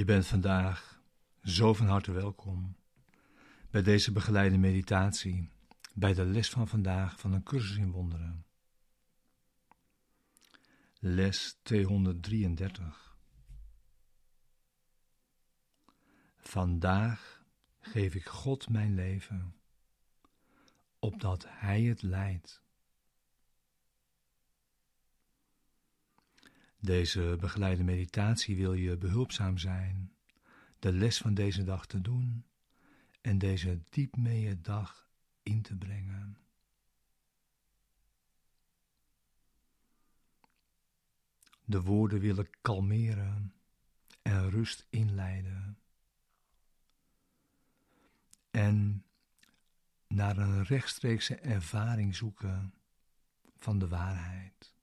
Je bent vandaag zo van harte welkom bij deze begeleide meditatie, bij de les van vandaag van een cursus in wonderen. Les 233. Vandaag geef ik God mijn leven, opdat Hij het leidt. Deze begeleide meditatie wil je behulpzaam zijn, de les van deze dag te doen en deze diep mee dag in te brengen. De woorden willen kalmeren en rust inleiden. En naar een rechtstreekse ervaring zoeken van de waarheid.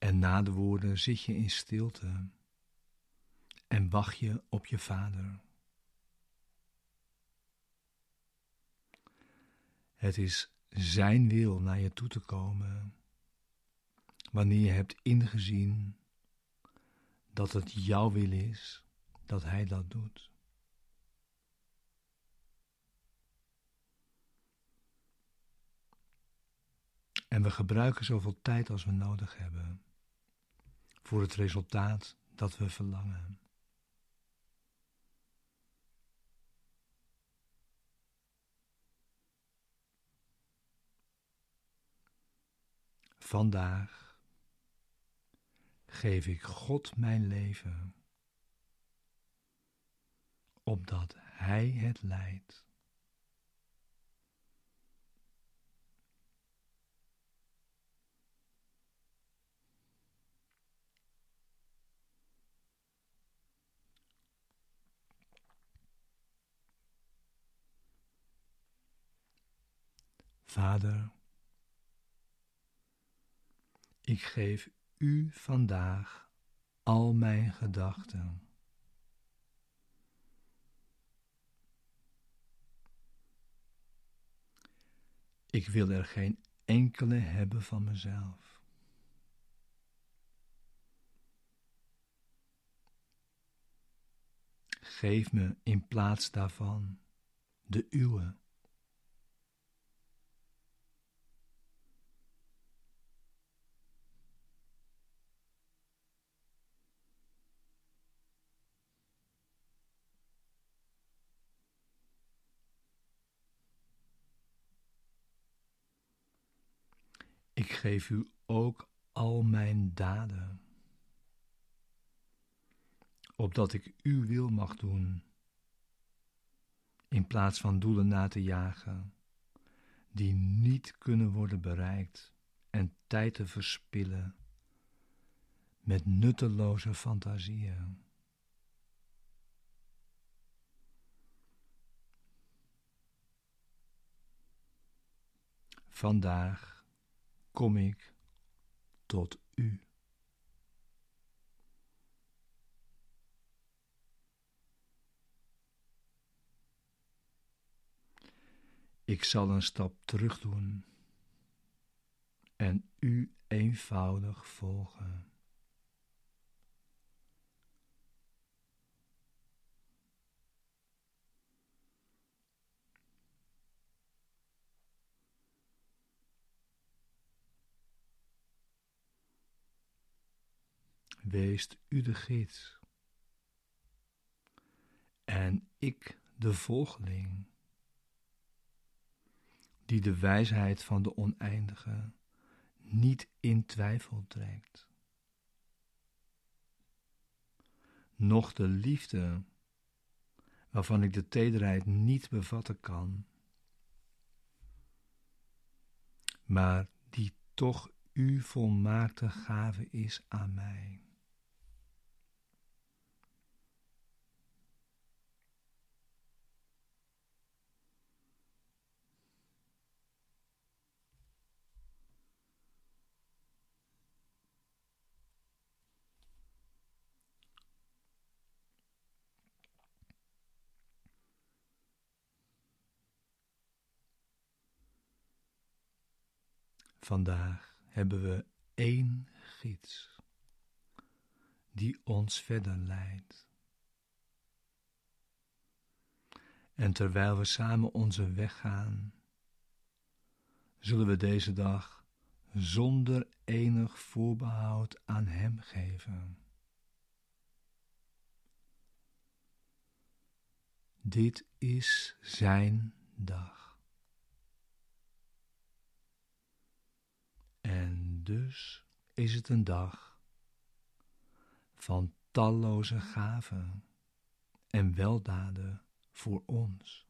En na de woorden zit je in stilte en wacht je op je vader. Het is Zijn wil naar je toe te komen, wanneer je hebt ingezien dat het jouw wil is dat Hij dat doet. En we gebruiken zoveel tijd als we nodig hebben voor het resultaat dat we verlangen. Vandaag geef ik God mijn leven, opdat Hij het leidt. Vader, ik geef U vandaag al mijn gedachten. Ik wil er geen enkele hebben van mezelf. Geef me in plaats daarvan de uwe. Ik geef u ook al mijn daden, opdat ik uw wil mag doen, in plaats van doelen na te jagen, die niet kunnen worden bereikt en tijd te verspillen met nutteloze fantasieën. Vandaag kom ik tot u. Ik zal een stap terug doen en u eenvoudig volgen. Weest u de gids en ik de volgeling, die de wijsheid van de oneindige niet in twijfel trekt, noch de liefde waarvan ik de tederheid niet bevatten kan, maar die toch uw volmaakte gave is aan mij. Vandaag hebben we één gids die ons verder leidt. En terwijl we samen onze weg gaan, zullen we deze dag zonder enig voorbehoud aan Hem geven. Dit is Zijn dag. En dus is het een dag van talloze gaven en weldaden voor ons.